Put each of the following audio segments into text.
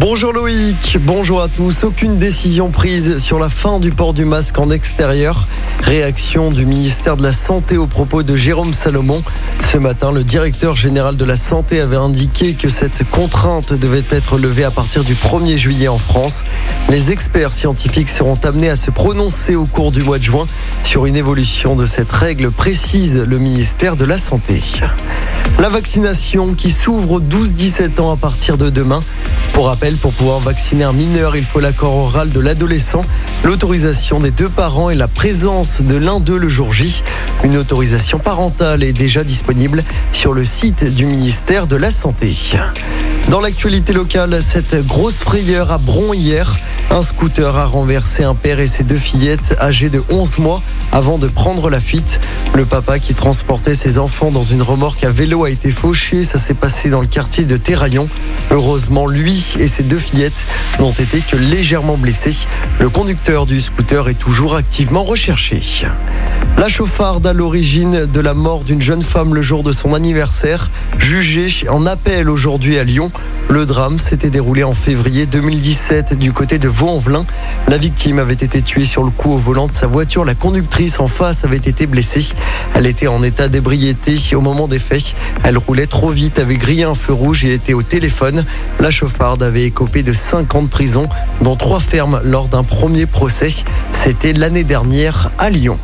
Bonjour Loïc, bonjour à tous. Aucune décision prise sur la fin du port du masque en extérieur. Réaction du ministère de la Santé au propos de Jérôme Salomon. Ce matin, le directeur général de la Santé avait indiqué que cette contrainte devait être levée à partir du 1er juillet en France. Les experts scientifiques seront amenés à se prononcer au cours du mois de juin sur une évolution de cette règle, précise le ministère de la Santé. La vaccination qui s'ouvre aux 12-17 ans à partir de demain. Pour rappel, pour pouvoir vacciner un mineur, il faut l'accord oral de l'adolescent, l'autorisation des deux parents et la présence de l'un d'eux le jour J. Une autorisation parentale est déjà disponible sur le site du ministère de la Santé. Dans l'actualité locale, cette grosse frayeur à Bron hier. Un scooter a renversé un père et ses deux fillettes âgées de 11 mois avant de prendre la fuite. Le papa qui transportait ses enfants dans une remorque à vélo a été fauché. Ça s'est passé dans le quartier de Terraillon. Heureusement, lui et ses deux fillettes n'ont été que légèrement blessés. Le conducteur du scooter est toujours activement recherché. La chauffarde à l'origine de la mort d'une jeune femme le jour de son anniversaire, jugée en appel aujourd'hui à Lyon. Le drame s'était déroulé en février 2017 du côté de Vaux-en-Velin. La victime avait été tuée sur le coup au volant de sa voiture. La conductrice en face avait été blessée. Elle était en état d'ébriété au moment des faits. Elle roulait trop vite, avait grillé un feu rouge et était au téléphone. La chauffarde avait écopé de 5 ans de prison, dont 3 fermes lors d'un premier procès. C'était l'année dernière à Lyon.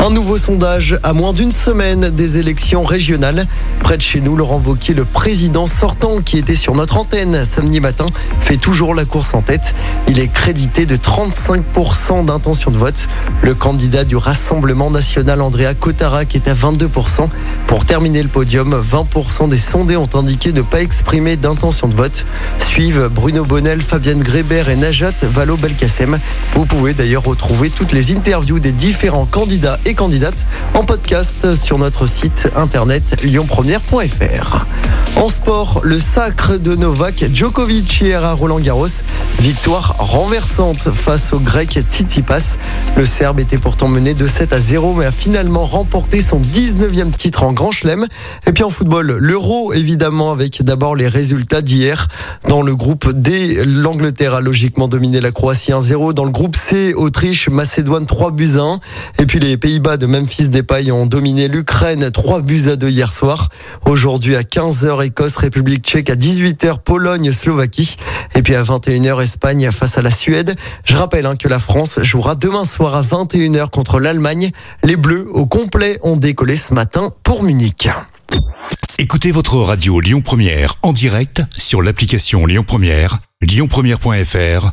Un nouveau sondage à moins d'une semaine des élections régionales. Près de chez nous, Laurent Wauquiez, le président sortant qui était sur notre antenne samedi matin, fait toujours la course en tête. Il est crédité de 35% d'intention de vote. Le candidat du Rassemblement national, Andrea Cotarac, est à 22%. Pour terminer le podium, 20% des sondés ont indiqué ne pas exprimer d'intention de vote. Suivent Bruno Bonnel, Fabienne Grébert et Najat Vallaud-Belkacem. Vous pouvez d'ailleurs retrouver toutes les interviews des différents candidats et candidates en podcast sur notre site internet lyonpremière.fr. En sport, le sacre de Novak Djokovic hier à Roland Garros. Victoire renversante face au grec Tsitsipas. Le Serbe était pourtant mené de 7 à 0 mais a finalement remporté son 19e titre en Grand Chelem. Et puis en football, l'Euro évidemment avec d'abord les résultats d'hier. Dans le groupe D, l'Angleterre a logiquement dominé la Croatie 1-0. Dans le groupe C, Autriche, Macédoine 3 buts à 1. Et puis les Pays-Bas de Memphis Depay ont dominé l'Ukraine 3 buts à 2 hier soir. Aujourd'hui à 15h, Écosse, République tchèque à 18h, Pologne, Slovaquie. Et puis à 21h, Espagne face à la Suède. Je rappelle hein, que la France jouera demain soir à 21h contre l'Allemagne. Les Bleus au complet ont décollé ce matin pour Munich. Écoutez votre radio Lyon Première en direct sur l'application Lyon Première, lyonpremière.fr